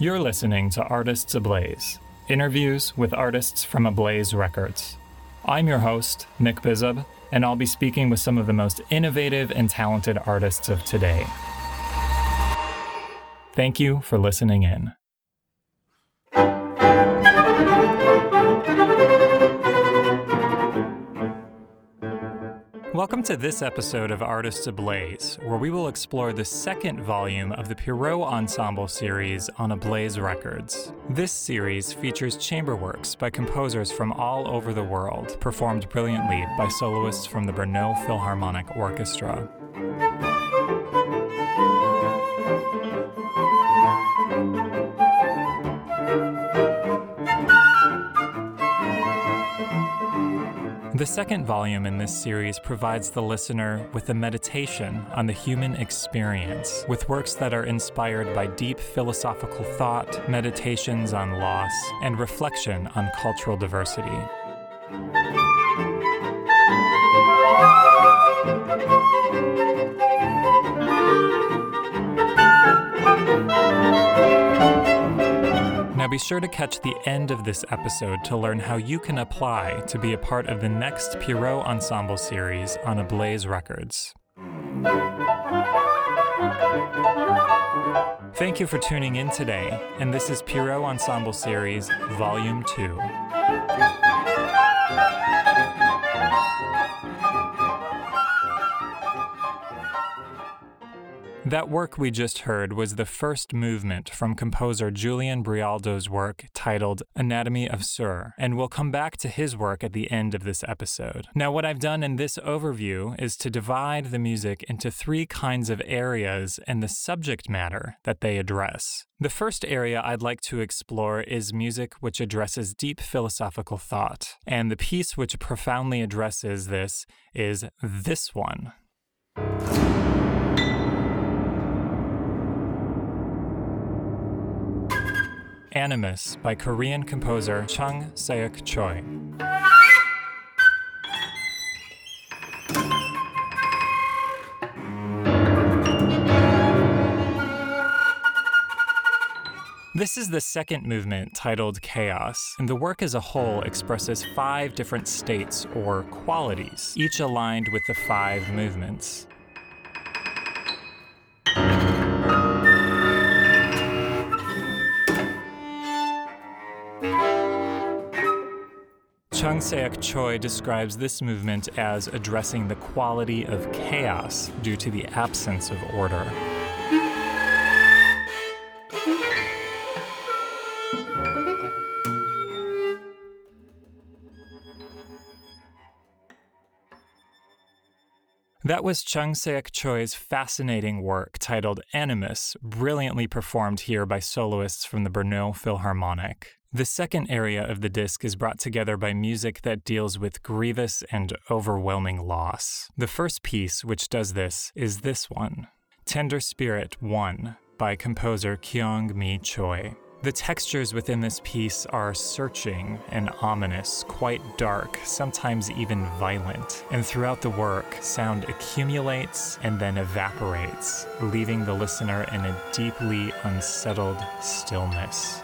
You're listening to Artists Ablaze, interviews with artists from Ablaze Records. I'm your host, Nick Bizub, and I'll be speaking with some of the most innovative and talented artists of today. Thank you for listening in. Welcome to this episode of Artists Ablaze, where we will explore the second volume of the Pierrot Ensemble series on Ablaze Records. This series features chamber works by composers from all over the world, performed brilliantly by soloists from the Brno Philharmonic Orchestra. The second volume in this series provides the listener with a meditation on the human experience, with works that are inspired by deep philosophical thought, meditations on loss, and reflection on cultural diversity. Be sure to catch the end of this episode to learn how you can apply to be a part of the next Pierrot Ensemble series on Ablaze Records. Thank you for tuning in today, and this is Pierrot Ensemble Series, Volume 2. That work we just heard was the first movement from composer Julian Brialdo's work titled Anatomy of Sur, and we'll come back to his work at the end of this episode. Now, what I've done in this overview is to divide the music into three kinds of areas and the subject matter that they address. The first area I'd like to explore is music which addresses deep philosophical thought, and the piece which profoundly addresses this is this one. Animus by Korean composer Chung Seok Choi. This is the second movement titled Chaos, and the work as a whole expresses five different states or qualities, each aligned with the five movements. Chung Seok Choi describes this movement as addressing the quality of chaos due to the absence of order. That was Chung Seok Choi's fascinating work titled Animus, brilliantly performed here by soloists from the Brno Philharmonic. The second area of the disc is brought together by music that deals with grievous and overwhelming loss. The first piece which does this is this one Tender Spirit 1 by composer Kyung Mi Choi. The textures within this piece are searching and ominous, quite dark, sometimes even violent. And throughout the work, sound accumulates and then evaporates, leaving the listener in a deeply unsettled stillness.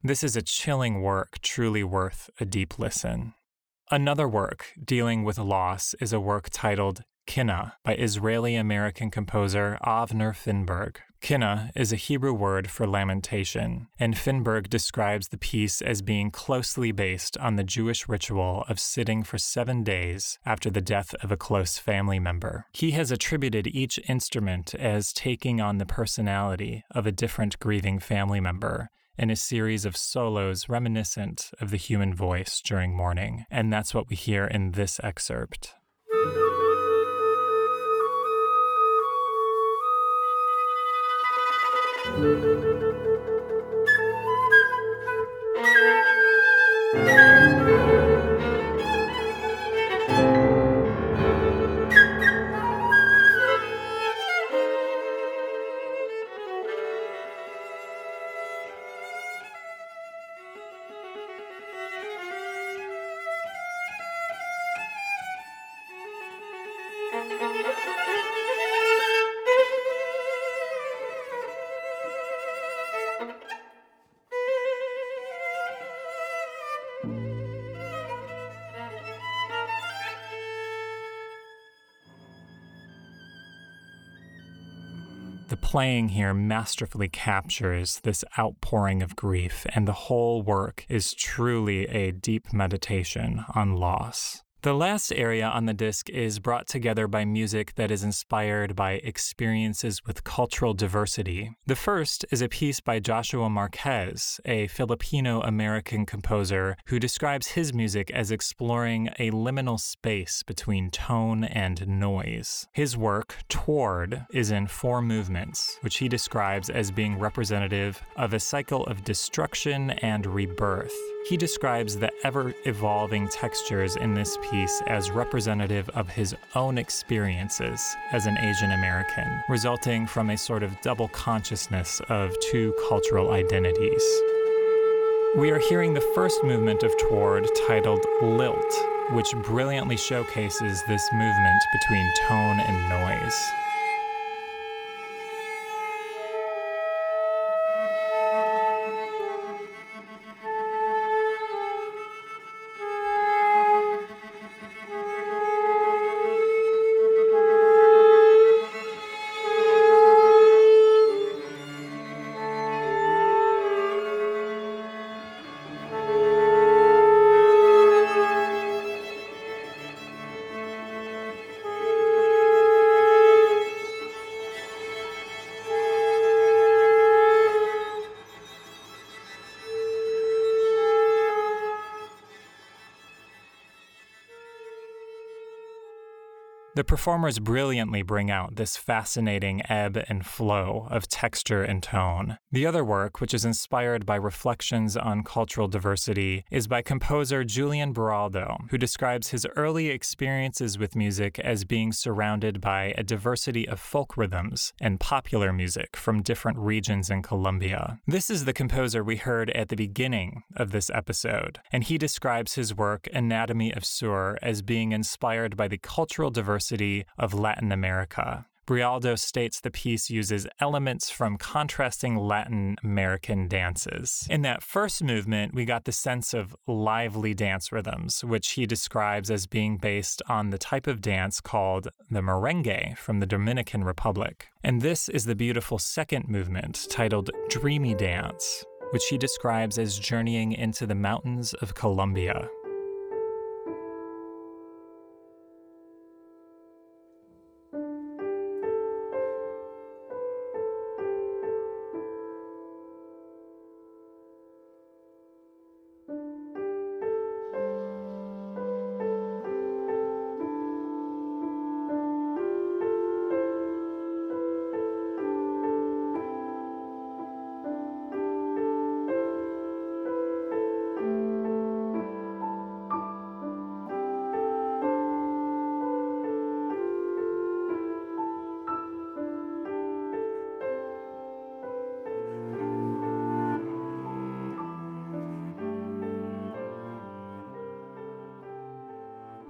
This is a chilling work, truly worth a deep listen. Another work dealing with loss is a work titled Kinna by Israeli American composer Avner Finberg. Kinna is a Hebrew word for lamentation, and Finberg describes the piece as being closely based on the Jewish ritual of sitting for seven days after the death of a close family member. He has attributed each instrument as taking on the personality of a different grieving family member in a series of solos reminiscent of the human voice during mourning, and that's what we hear in this excerpt. Playing here masterfully captures this outpouring of grief, and the whole work is truly a deep meditation on loss. The last area on the disc is brought together by music that is inspired by experiences with cultural diversity. The first is a piece by Joshua Marquez, a Filipino American composer who describes his music as exploring a liminal space between tone and noise. His work, Toward, is in four movements, which he describes as being representative of a cycle of destruction and rebirth. He describes the ever evolving textures in this piece as representative of his own experiences as an Asian American, resulting from a sort of double consciousness of two cultural identities. We are hearing the first movement of Toward titled Lilt, which brilliantly showcases this movement between tone and noise. The performers brilliantly bring out this fascinating ebb and flow of texture and tone. The other work, which is inspired by reflections on cultural diversity, is by composer Julian Baraldo, who describes his early experiences with music as being surrounded by a diversity of folk rhythms and popular music from different regions in Colombia. This is the composer we heard at the beginning of this episode, and he describes his work Anatomy of Sur as being inspired by the cultural diversity of Latin America. Brialdo states the piece uses elements from contrasting Latin American dances. In that first movement, we got the sense of lively dance rhythms, which he describes as being based on the type of dance called the merengue from the Dominican Republic. And this is the beautiful second movement titled Dreamy Dance, which he describes as journeying into the mountains of Colombia.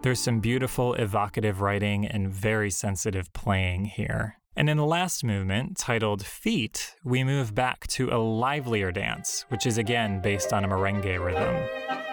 There's some beautiful, evocative writing and very sensitive playing here. And in the last movement, titled Feet, we move back to a livelier dance, which is again based on a merengue rhythm.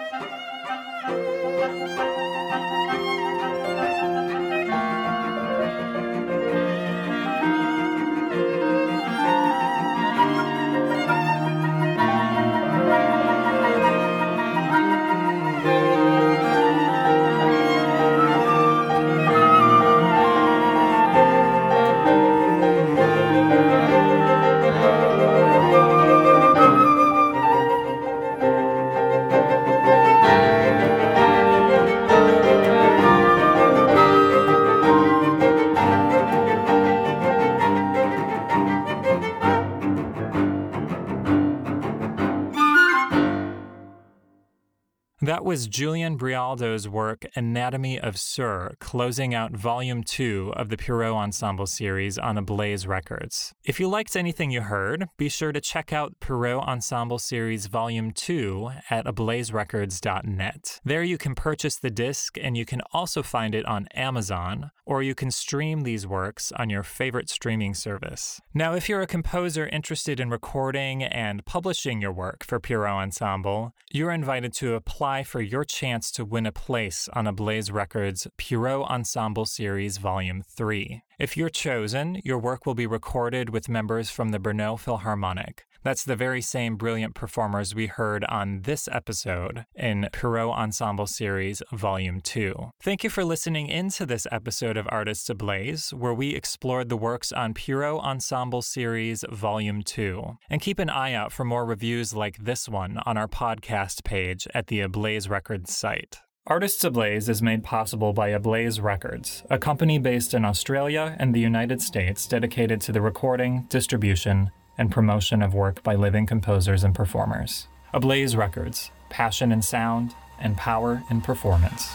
That was Julian Brialdo's work Anatomy of Sur, closing out Volume 2 of the Pierrot Ensemble series on Ablaze Records. If you liked anything you heard, be sure to check out Pierrot Ensemble series Volume 2 at ablazerecords.net. There you can purchase the disc and you can also find it on Amazon, or you can stream these works on your favorite streaming service. Now, if you're a composer interested in recording and publishing your work for Pierrot Ensemble, you're invited to apply for your chance to win a place on Ablaze Records Pierrot Ensemble Series Volume 3. If you're chosen, your work will be recorded with members from the Brno Philharmonic. That's the very same brilliant performers we heard on this episode in Pierrot Ensemble Series Volume 2. Thank you for listening into this episode of Artists Ablaze, where we explored the works on Pierrot Ensemble Series Volume 2. And keep an eye out for more reviews like this one on our podcast page at the Ablaze Records site. Artists Ablaze is made possible by Ablaze Records, a company based in Australia and the United States dedicated to the recording, distribution, and promotion of work by living composers and performers. Ablaze Records, passion in sound and power in performance.